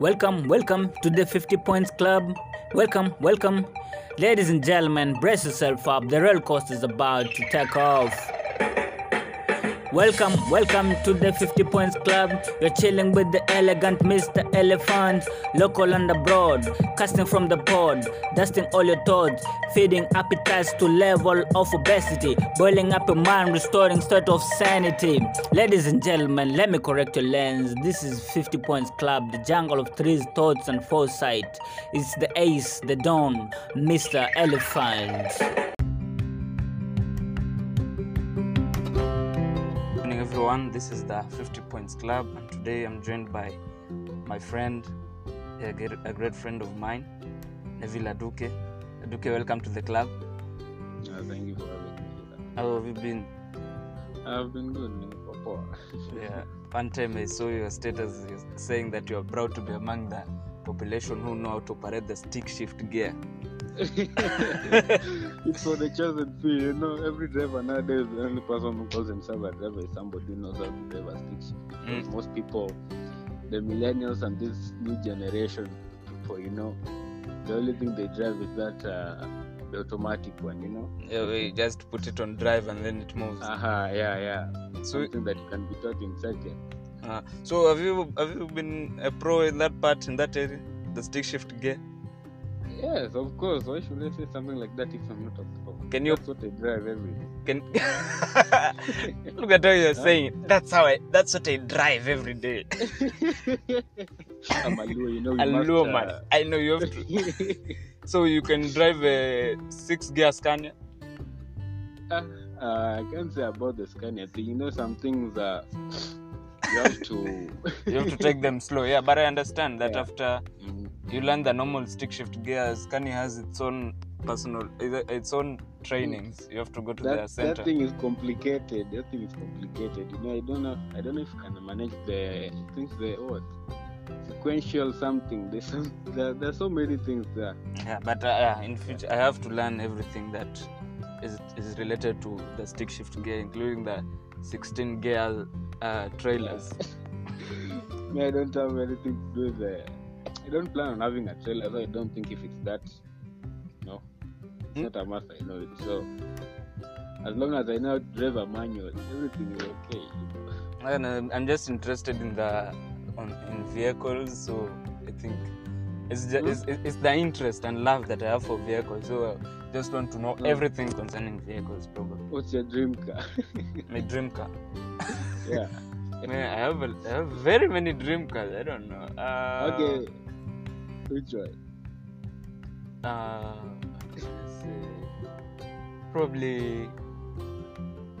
Welcome, welcome to the 50 Points Club. Welcome, welcome. Ladies and gentlemen, brace yourself up. The roller coaster is about to take off. Welcome, welcome to the 50 Points Club. You're chilling with the elegant Mr. Elephant, local and abroad, casting from the pod, dusting all your thoughts, feeding appetites to level of obesity, boiling up a mind, restoring state of sanity. Ladies and gentlemen, let me correct your lens. This is 50 Points Club, the jungle of threes, thoughts, and foresight. It's the ace, the dawn, Mr. Elephant. Everyone this is the 50 points club and today i'm joined by my friend a great, friend of mine neville aduke. Aduke welcome to the club. Uh, thank you for having me. how have you been? I've been good. yeah one time. I saw your status. Saying that you are proud to be among the population who know how to operate the stick shift gear it's for the chosen few, you know. Every driver nowadays, the only person who calls himself a driver is somebody who knows how to drive a stick shift. Mm. most people, the millennials and this new generation people, you know, the only thing they drive is that uh, the automatic one, you know. yeah, we just put it on drive and then it moves Aha, yeah, yeah. so Something that can be taught in second. uh, so have you have you been a pro in that part in that area the stick shift gear Yes, of course. Why should I say something like that if I'm not a pro? Can you- That's what I drive every day. Can look at how you're saying. That's how I. That's what I drive every day. I'm a Luo, you know. You A must, low uh, man. I know you have to. So you can drive a six gear Scania. uh, I can't say about the Scania thing. You know, some things uh, you have to. You have to take them slow. Yeah, but I understand that Yeah. after Mm, you learn the normal stick shift gear, Scania has its own personal, its own trainings. You have to go to their center. that thing is complicated. That thing is complicated. You know, I don't know. I don't know if I can manage the things. The what sequential something. There's some. There, there's so many things there. Yeah, but uh, yeah, in future I have to learn everything that is is related to the stick shift gear, including the 16 gear uh, trailers. I don't have anything to do with the. I don't plan on having a trailer, so I don't think if it's that. No, it's Hmm? not a must. I know it. So, as long as I know to drive a manual, everything is okay. And um, I'm just interested in the on in vehicles, so I think it's just, it's, it's the interest and love that I have for vehicles. So I just want to know Mm. everything concerning vehicles. Probably What's your dream car? my dream car. yeah. Man, I have a, I have very many dream cars. I don't know. Uh, Okay. Which one? Uh. Probably.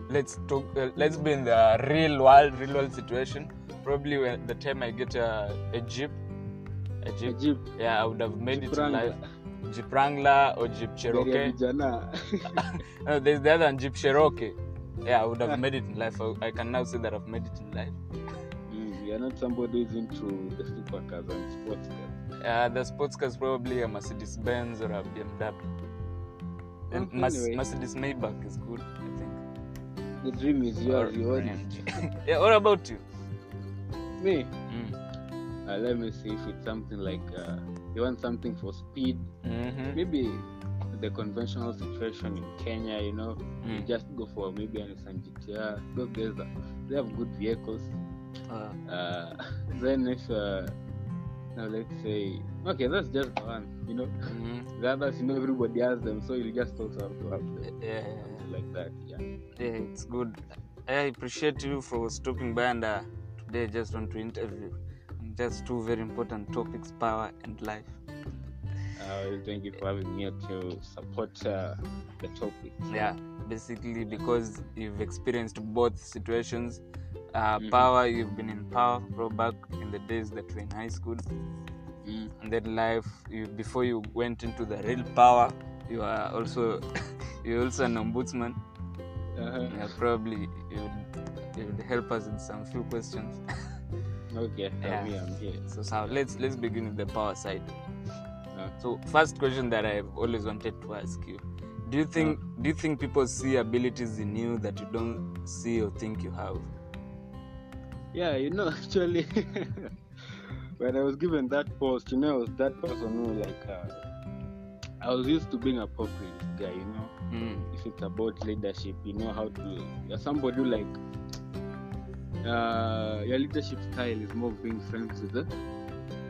Let's talk. Uh, let's be in the real world, real world situation. Probably when the time I get a, a jeep, a A jeep. Jeep. Yeah, I would have made it in life. Jeep Wrangler or Jeep Cherokee. No, there's the other one, Jeep Cherokee. Yeah, I would have made it in life. I, I can now say that I've made it in life. Mm, You're not somebody who's into the supercars and sports cars. Uh, the sports cars probably a Mercedes Benz or a BMW. Okay, Mas- anyway. Mercedes Maybach is good, I think. The dream is yours. You own AMG. yeah, what about you? Me. Mm. Uh, let me see if it's something like uh, you want something for speed. Mm-hmm. maybe the conventional situation in Kenya, you know, you Mm. just go for maybe an Nissan GTR. Those guys, they have good vehicles. Uh, Uh, then if, uh, now let's say, okay, that's just one, you know. mhm. The others, you know, everybody has them, so you just also have to have them. Yeah, like that, yeah. yeah, it's good. I appreciate you for stopping by, and uh, today I just want to interview just two very important topics: power and life. Uh, thank you for having me to support uh, the topic. Yeah, basically because you've experienced both situations. Uh, Mhm. Power, you've been in power, bro, back in the days that we were in high school. Mm. and then life you before you went into the real power you are also you're also an ombudsman Uh-huh. yeah, probably you would, you would help us with some few questions Okay, Yeah. I'm here, so, so let's let's begin with the power side Uh, so first question that i've always wanted to ask you do you think do you think people see abilities in you that you don't see or think you have yeah, you know, actually, when I was given that post, you know, I was that person who like uh, I was used to being a populist guy, you know. Mm. If it's about leadership, you know how to. You're somebody who like uh, your leadership style is more being friends with the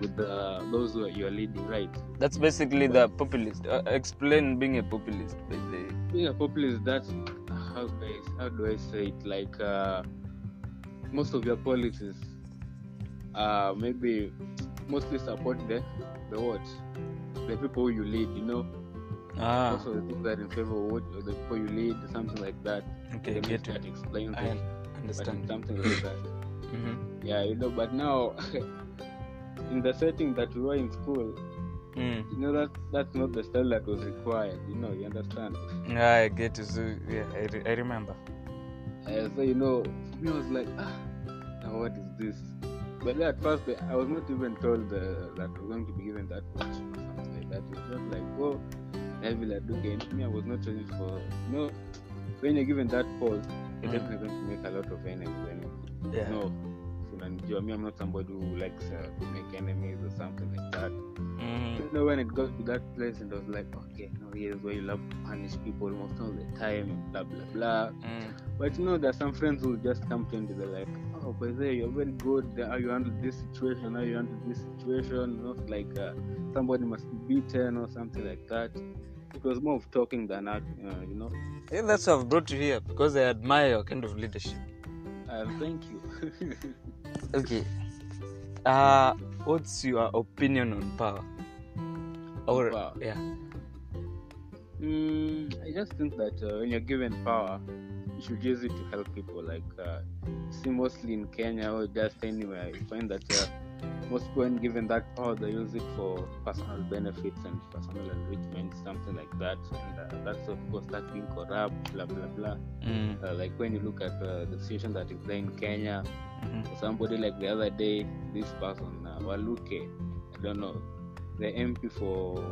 with the, those who you're leading, right? That's basically the populist. Uh, explain being a populist. The being a populist that's how do I, how do I say it like uh, most of your policies uh, maybe mostly support the the what the people who you lead you know ah, most of the things that are in favor of what the people you lead something like that okay, me get try it. to explain I it understand. something like that hmm yeah you know but now in the setting that we were in school Mm. you know that that's not the style that was required you know you understand Yeah, I get it. So, yeah, I, re- I remember. Uh, so you know, me, I was like, ah, now what is this? But at first, I was not even told uh, that we're going to be given that position or something like that. It was just like, oh, heavy like again. Me, I was not ready for. You know, when you're given that post, you're Mm. definitely going to make a lot of enemies. Anyway. Yeah. No, so, unanijua me, I'm not somebody who likes uh, to make enemies or something like that. You know, when it got to that place, and I was like, okay, no, here's where you love to punish people most of the time, blah blah blah. Mm. But you know, there are some friends who just come to you and they're like, oh, by the way, you're very good. How you handle this situation? How you handle this situation? Not like uh, somebody must be beaten or something like that. It was more of talking than act, uh, you know. Yeah, that's what I've brought you here because I admire your kind of leadership. Uh, thank you. Okay. Uh, what's your opinion on power? Or Power. yeah. Mm, I just think that uh, when you're given power, you should use it to help people. Like, uh, see, mostly in Kenya or just anywhere, you find that uh, most people, when given that power, they use it for personal benefits and personal enrichment, something like that. And uh, that's, of course, that being corrupt, blah, blah, blah. Mm. Uh, like, when you look at uh, the situation that is there in Kenya, Mhm. somebody like the other day, this person, uh, Waluke, I don't know, the MP for,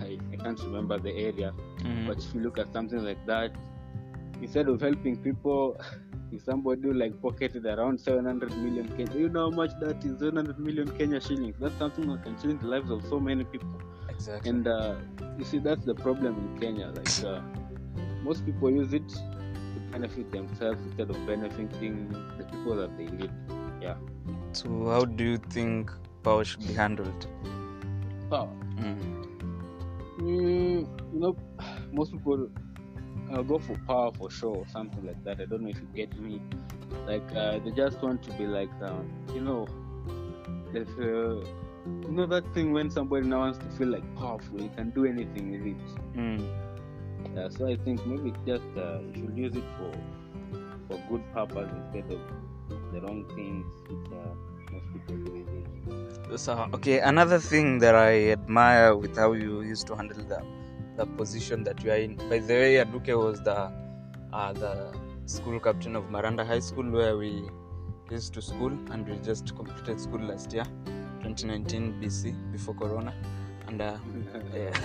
I, I can't remember the area, Mm. but if you look at something like that, instead of helping people, if somebody like pocketed around 700 million Kenya, you know how much that is 700 million Kenya shillings. That's something that can change the lives of so many people. Exactly. And uh, you see, that's the problem in Kenya. Like uh, most people use it to benefit themselves instead of benefiting the people that they lead. Yeah. so, how do you think power should be handled? Power. Mm. Mm, you know, most people uh, go for power for sure, or something like that. I don't know if you get me. Like uh, they just want to be like, um, you know, there's, uh, you know that thing when somebody now wants to feel like powerful, you can do anything with it. Mm. Yeah, so I think maybe it's just uh, you should use it for for good purpose instead of the wrong things which uh, most people do with it. So, okay, another thing that I admire with how you used to handle the the position that you are in. By the way, Aduke was the uh, the school captain of Maranda High School where we used to school and we just completed school last year, 2019 BC before Corona, and uh, yeah,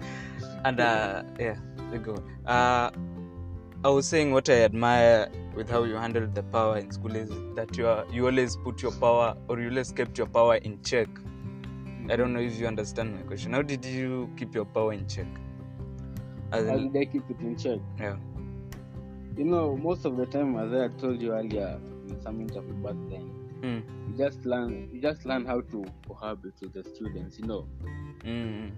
and uh, yeah, we go. Uh, I was saying what I admire with how you handled the power in school is that you are you always put your power or you always kept your power in check. I don't know if you understand my question. How did you keep your power in check? How did I keep it in check? yeah. You know, most of the time, as I told you earlier in some interview back then, Mm. you just learn you just learn how to cohabit with the students. You know, Mm.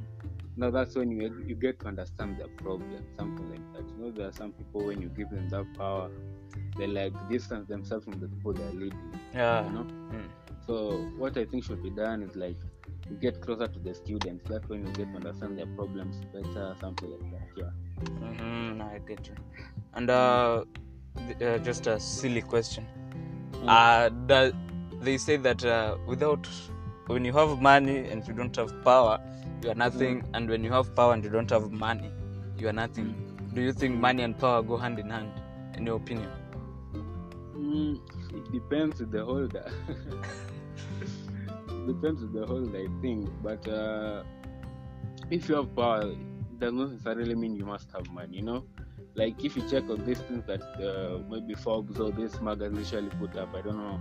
Now that's when you you get to understand their problem, something like that. You know, there are some people when you give them that power, they like distance themselves from the people they are leading. Yeah. You know, Mm. so what I think should be done is like you get closer to the students. That's when you get to understand their problems better, something like that. Yeah. Mm-hmm. I get you. And uh, th- uh, just a silly question. Mm. Uh, the, they say that uh, without when you have money and you don't have power, you are nothing. And when you have power and you don't have money, you are nothing. Do you think money and power go hand in hand? In your opinion? Mm, it depends the holder. depends the holder, I think. But uh, if you have power, it does not necessarily mean you must have money. You know, like if you check on these things that uh, maybe Forbes or this magazine usually put up, I don't know.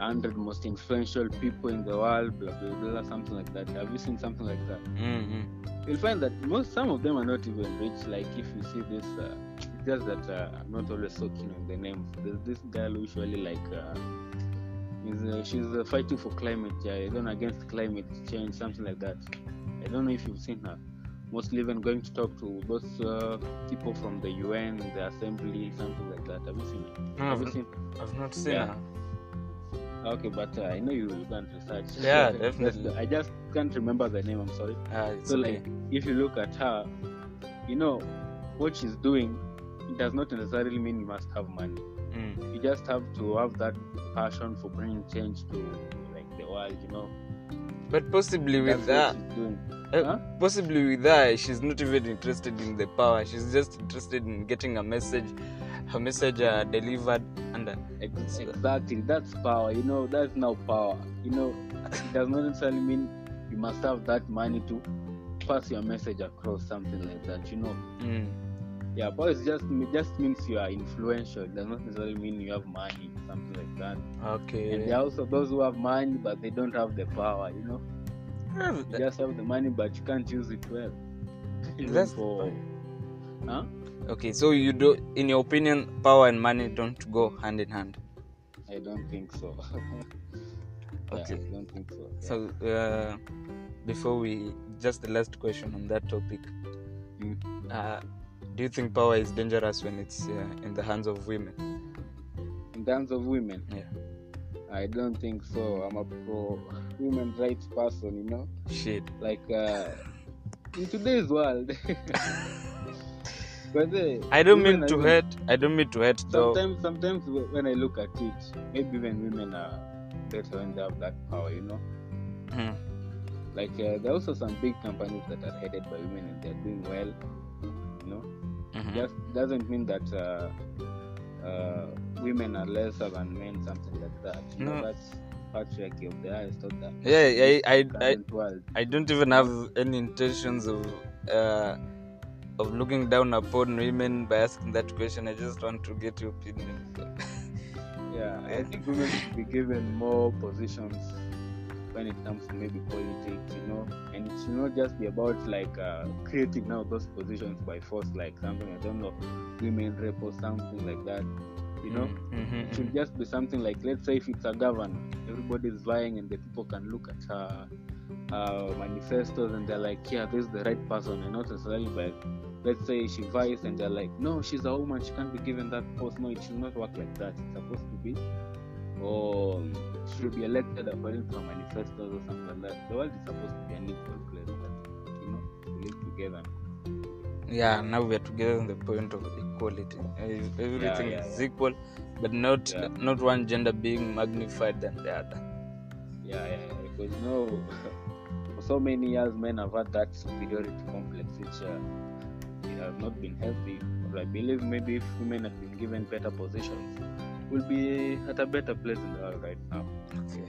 Hundred most influential people in the world, blah blah blah, something like that. Have you seen something like that? Mm-hmm. You'll find that most some of them are not even rich. Like if you see this, uh, it's just that uh, I'm not always so keen on the names. There's this girl usually like. Uh, is, uh, she's uh, fighting for climate change, uh, against climate change, something like that. I don't know if you've seen her. Mostly even going to talk to those uh, people from the UN, the assembly, something like that. Have you seen? it? No, Have I've, seen? I've not seen Yeah. her. Okay, but uh, I know you you can't research. Yeah, That's definitely. I just can't remember the name. I'm sorry. Ah, it's So okay. like, if you look at her, you know what she's doing. It does not necessarily mean you must have money. Mm. You just have to have that passion for bringing change to like the world. You know, But possibly with that's that, what she's doing. uh, Huh? possibly with that, she's not even interested in the power. She's just interested in getting a message, her message uh, delivered, and Ex- Exactly, that's power. You know, that's now power. You know, it does not necessarily mean you must have that money to pass your message across, something like that. You know, mm, yeah, power is just just means you are influential. It does not necessarily mean you have money, something like that. Okay. And there are also those who have money but they don't have the power. You know, you just have the money but you can't use it well. That's for, huh? Okay, so you do, in your opinion, power and money don't go hand in hand. I don't think so. Yeah, Okay. I don't think so. yeah. So uh, before we, just the last question on that topic. Mm. Uh, do you think power is dangerous when it's uh, in the hands of women? in the hands of women. Yeah. I don't think so. I'm a pro women rights person, you know. Shit. Like uh, in today's world. but I don't mean to even- hate. I don't mean to hurt though. Sometimes, sometimes when I look at it, maybe when women are better when they have that power, you know. Hmm. Like uh, there are also some big companies that are headed by women and they're doing well, you know. Mhm. Just doesn't mean that uh, uh, women are lesser than men, something like that. You know, that's patriarchy of the highest order. Yeah, I, I, I, Current. I don't even have any intentions of uh, of looking down upon women by asking that question. I just want to get your opinion. Yeah, I think women should be given more positions when it comes to maybe politics, you know, and it should not just be about like uh, creating now those positions by force, like something I don't know, women rep or something like that, you know. Mhm, It should just be something like, let's say, if it's a governor, everybody is vying, and the people can look at her uh, manifestos and they're like, yeah, this is the right person, and not necessarily by, let's say, she vies and they're like, no, she's a woman, she can't be given that post. No, it should not work like that. It's supposed to be, or she should be elected according to her manifestos or something like that. The world is supposed to be an equal place, but you know, we live together. yeah now we are together on the point of equality Ev- everything yeah, is yeah. equal but not Yeah. not one gender being magnified than the other Yeah, yeah, yeah. Because you know, for so many years, men have had that superiority complex, which uh, has not been healthy. But I believe maybe if women had been given better positions, we'll be at a better place in the world right now. okay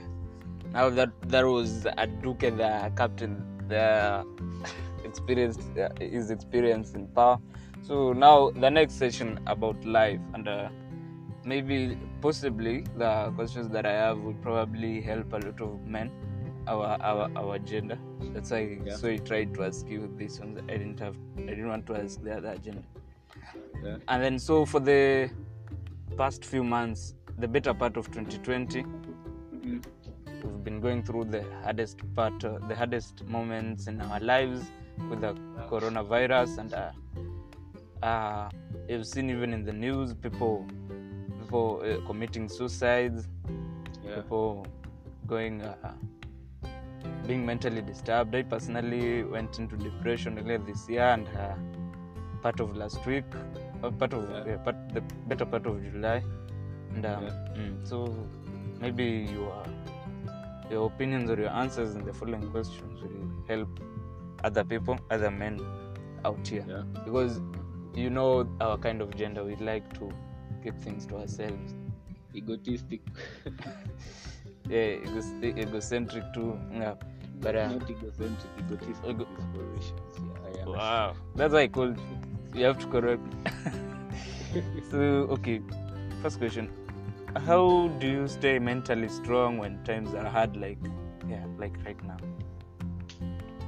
now that that was aduke the captain the experienced uh, his experience in power so now the next session about life and uh, maybe possibly the questions that i have will probably help a lot of men our our our gender that's why Yeah. so i tried to ask you this one i didn't have i didn't want to ask the other gender Yeah. and then so for the past few months the better part of 2020 Mm. we've been going through the hardest part uh, the hardest moments in our lives with the coronavirus and uh, uh, you've seen even in the news people people uh, committing suicides Yeah. people going uh, being mentally disturbed i personally went into depression earlier this year and uh, part of last week uh, part of Yeah. uh, part, the better part of july and um, Yeah. mm, so maybe your your opinions or your answers in the following questions will help other people other men out here Yeah. because you know our kind of gender we like to keep things to ourselves Egotistic. yeah egos- egocentric too yeah but uh, not egocentric, egotistic Ego- dispositions. Yeah, I wow that's why i called you you have to correct me. so okay first question how do you stay mentally strong when times are hard like yeah like right now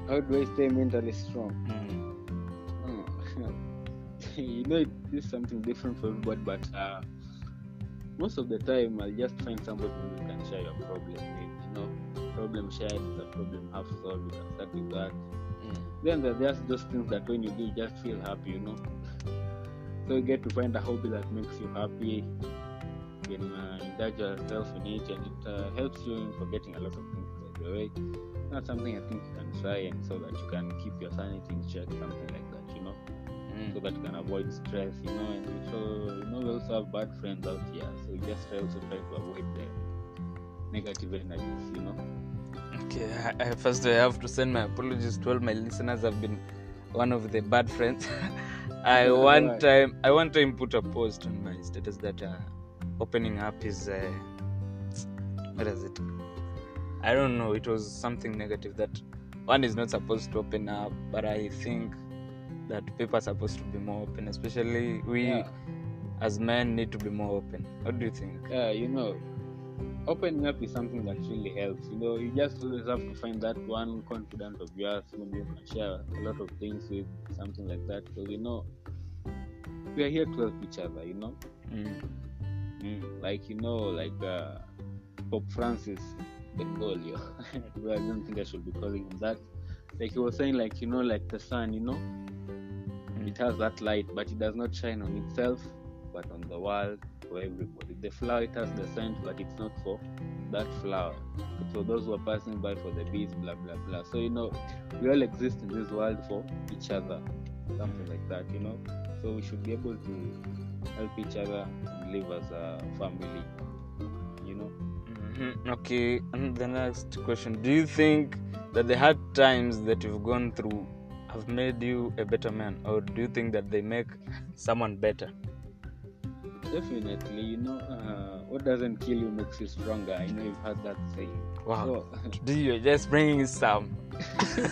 How do I stay mentally strong? mm. Oh, you know, it is something different for everybody, but uh, most of the time, I'll just find somebody who can share your problem with. You know, problem shared is a problem half solved. You can start with that. Mm. Then there- there's those things that when you do, you just feel happy. You know, so you get to find a hobby that makes you happy. You can uh, indulge yourself in it, and it uh, helps you in forgetting a lot of things. By the way, that's something I think you can try, and so that you can keep your sanity in check, something like know so Mm. that you can avoid stress, you know, and you so you know we also have bad friends out here, so just try also try to avoid the negative energies, you know. Okay, I, I, first I have to send my apologies to all my listeners. I've been one of the bad friends. I Yeah, one right. time I one time put a post on my status that uh, opening up is uh, what is it? I don't know. It was something negative that one is not supposed to open up, but I think that people are supposed to be more open, especially we Yeah, as men need to be more open. What do you think? yeah, you know, opening up is something that really helps. You know, you just always have to find that one confidant of yours whom you can share a lot of things with, something like that. Because you know, we are here to help each other. You know, Mm. Mm, like you know, like uh, Pope Francis Bergoglio. well, I don't think I should be calling him that. Like he was saying, like you know, like the sun, you know, it has that light, but it does not shine on itself, but on the world for everybody. The flower it has the scent, but it's not for that flower. It's for those who are passing by, for the bees, blah blah blah. So you know, we all exist in this world for each other, something like that, you know. So we should be able to help each other and live as a family, you know. Mhm. Okay, and the next question Do you think that the hard times that you've gone through have made you a better man, or do you think that they make someone better? Definitely, you know, uh, what doesn't kill you makes you stronger. I know you've heard that saying. Wow, So, today you're just bringing some,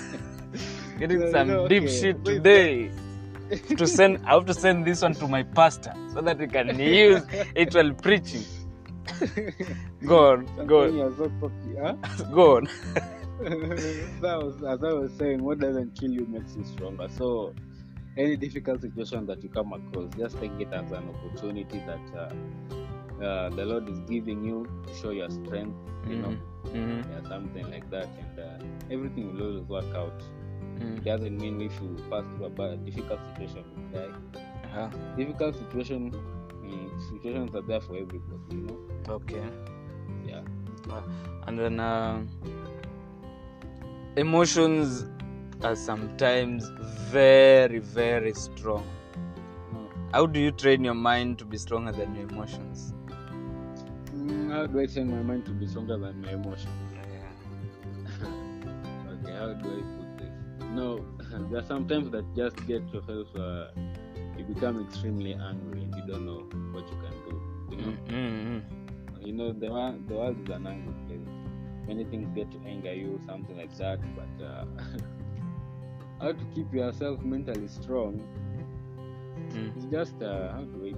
getting No, some no, deep okay. shit today. to send, I have to send this one to my pastor so that he can use it while preaching. Go on, go on, you're so cocky, huh? go on. that was, as I was saying, what doesn't kill you makes you stronger. So, any difficult situation that you come across, just take it as an opportunity that uh, uh, the Lord is giving you to show your strength, you know, Mhm. yeah, something like that, and uh, everything will always work out. It Mhm. doesn't mean if you pass through a bad, difficult situation, you die. Yeah. Difficult situation, mm, situations are there for everybody, you know. Okay. Yeah. and then uh, emotions are sometimes very very strong how do you train your mind to be stronger than your emotions Mm, how do I train my mind to be stronger than my emotions? okay, how do I put this? No, there are sometimes that just get yourself, uh, you become extremely angry and you don't know what you can do. You know, mm you know the the world is an angry place. Many things get to anger you, something like that. But uh, how to keep yourself mentally strong Mm. It's just uh, how do I?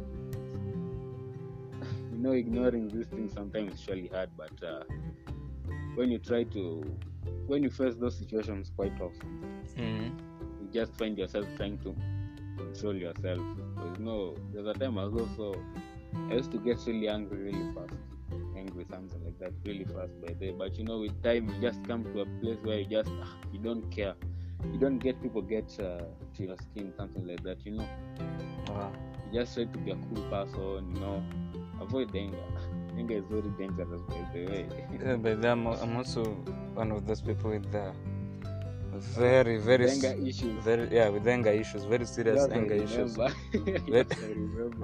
You know, ignoring these things sometimes is really hard, but uh, when you try to, when you face those situations quite often, Mm. you just find yourself trying to control yourself. Because no, there's a time I was also, I used to get really angry really fast, angry something like that really fast by day. But you know, with time, you just come to a place where you just ah, you don't care. You don't get people get uh, to your skin, something like that. You know Wow. you just try to be a cool person, you know, avoid anger. Anger is very dangerous, by the way. Yeah, but I'm, I'm also one of those people with the very very anger issues. very yeah with anger issues very serious Yes, anger issues remember. Very- Yes,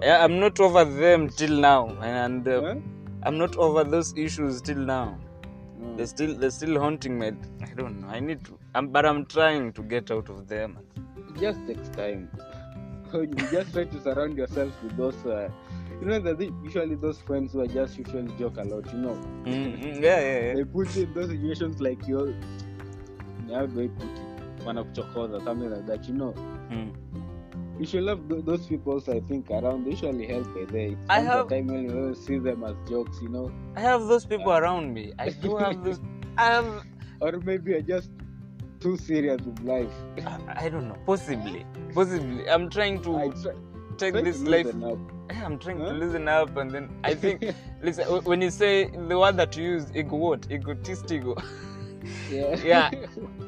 yeah, i'm not over them till now and uh, Huh? I'm not over those issues till now Mm. they're still they're still haunting me i don't know i need to I'm, but i'm trying to get out of them It just takes time. you just try to surround yourself with those, uh, you know, that usually those friends who are just usually joke a lot, you know. Mm-hmm. yeah yeah yeah They put you in those situations like you're, how do I put it? Wanakuchokoza, something like that, you know. Mm, you should love th- those people. I think around. They usually help there. It's I have- time when you see them as jokes, you know, I have those people uh, around me. I do have those. I have. or maybe you're just too serious with life. I- I don't know. Possibly. Possibly. I'm trying to I try, take try this to life. up. I'm trying to listen up, and then I think. listen, when you say the word that you use, ego what? Egotistical. yeah. Yeah.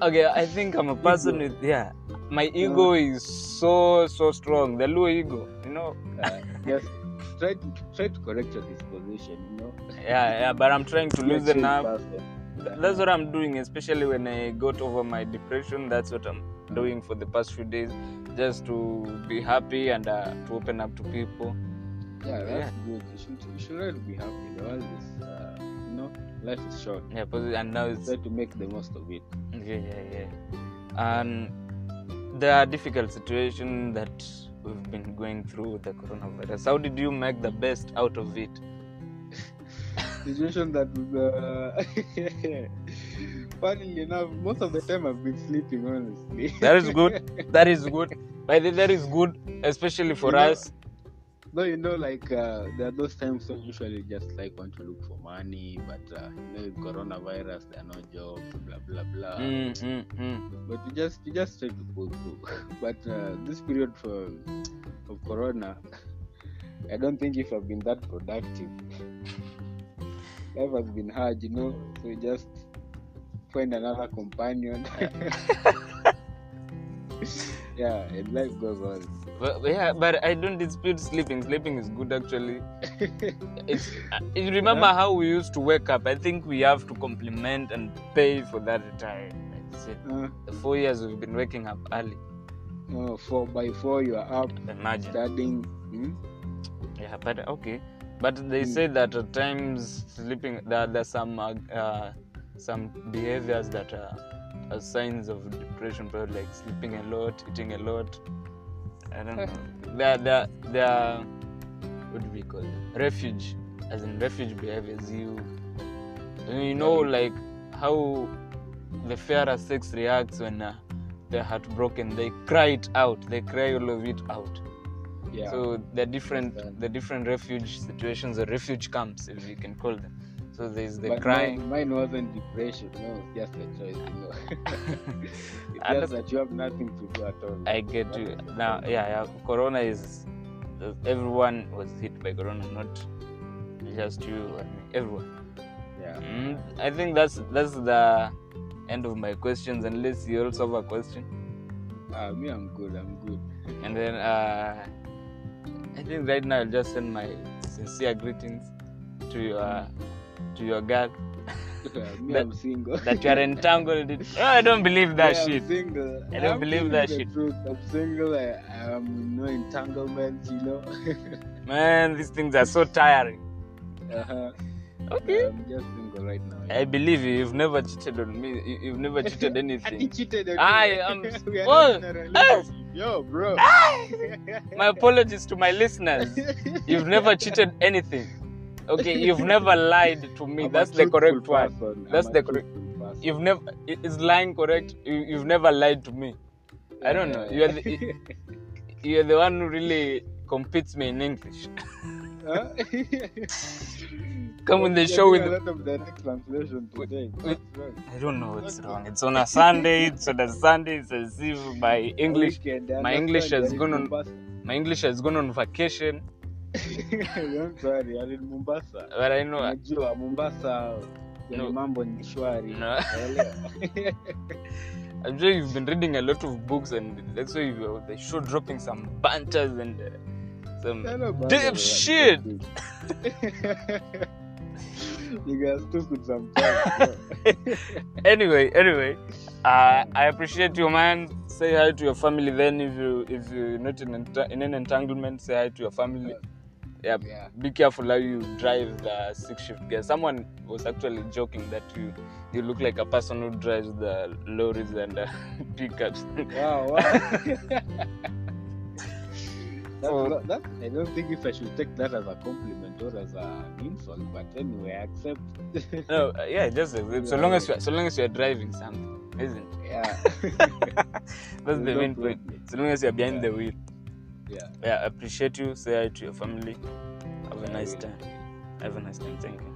okay, I think I'm a person with yeah. My ego is so so strong. The low ego, you know. Uh, just try to try to correct your disposition, you know. Yeah, yeah. But I'm trying to loosen up. person. That's what I'm doing, especially when I got over my depression. That's what I'm doing for the past few days, just to be happy and uh, to open up to people. Yeah, that's Yeah. good. You should you should really be happy. The world is, uh, you know, life is short. Yeah, and now it's Try to make the most of it. yeah, yeah, yeah. And are difficult situation that we've been going through the coronavirus. How did you make the best out of it? Situation that, uh, funnily enough, most of the time I've been sleeping. Honestly, That is good. That is good. i think that is good, especially for You know, us. No, you know, like uh, there are those times when usually just like want to look for money, but uh, you know, with coronavirus, there are no jobs, blah blah blah. Mm, mm, mm. But you just you just try to pull through. but uh, this period for of corona, I don't think if I've been that productive. Life has been hard, you know. So you just find another companion. Yeah, and life goes on. But, yeah, but I don't dispute sleeping. Sleeping is good actually. It's, uh, you remember Yeah. how we used to wake up? I think we have to compliment and pay for that. That's it. Uh, The four years we've been waking up early. no, four by four, you are up Imagine. studying. Hmm? Yeah, but okay. But they say that at times sleeping there there's some uh, uh, some behaviors that are, are signs of depression, probably like sleeping a lot, eating a lot. I don't know. They're they're they're what do we call it? Refuge, as in refuge behaviors. You you know like how the fairer sex reacts when uh, they're heartbroken. They cry it out. They cry all of it out. Yeah. So the different the different refuge situations or refuge camps, if you can call them. So there's the but crying. Mine, mine wasn't depression. No, it's just a choice. You know. it's I just that you have nothing to do at all. I get you now. Yeah, yeah. Corona is everyone was hit by Corona, not just you and me. Everyone. yeah. Mm, I think that's that's the end of my questions. Unless you also have a question, Ah, me, I'm good. I'm good. and then uh, I think right now I'll just send my sincere greetings to your to your girl me, That- I'm single. that you are entangled in. Oh, I don't believe that Yeah, shit. I'm single. I don't I'm believe that shit. Truth. I'm single. I, I'm no entanglements. You know. Man, these things are so tiring. uh-huh. Okay. I'm just single right now. I believe you. You've never cheated on me. You- You've never cheated anything. anything. cheated on I am- Oh, not in a relationship. Yo, bro. My apologies to my listeners. You've never cheated anything. Okay, you've never lied to me. I'm That's the correct person. That's I'm the correct- person. You've never. Is lying correct? You, you've never lied to me. I don't know. You're the, you're the one who really competes me in English. Huh? Come on the show with. doing a lot of direct translation today. with- I don't know what's wrong. It's on a Sunday. It's on a Sunday. It's as if my English, my English has gone on- my English has gone on vacation. In Mombasa. Unajua Mombasa No. mambo ni shwari. No. I'm sure you've been reading a lot of books, and that's why you they show dropping some banters and uh, some deep shit. you guys stupid sometimes. anyway, anyway, uh, I appreciate you, man. Say hi to your family. Then, if you if you're not in, ent- in an entanglement, say hi to your family. Yeah, Yeah. be careful how you drive the six shift gear. Someone was actually joking that you you look like a person who drives the lorries and uh, pickups. Wow, wow. So- that, I don't think if I should take that as a compliment or as an insult, but anyway, I accept. no, uh, yeah, just uh, so long as you so long as you are driving something, isn't it? yeah. That's the main point. So long as you're behind the wheel. Yeah. Yeah, appreciate you. Say hi to your family. Have a nice time. Have a nice time. Thank you.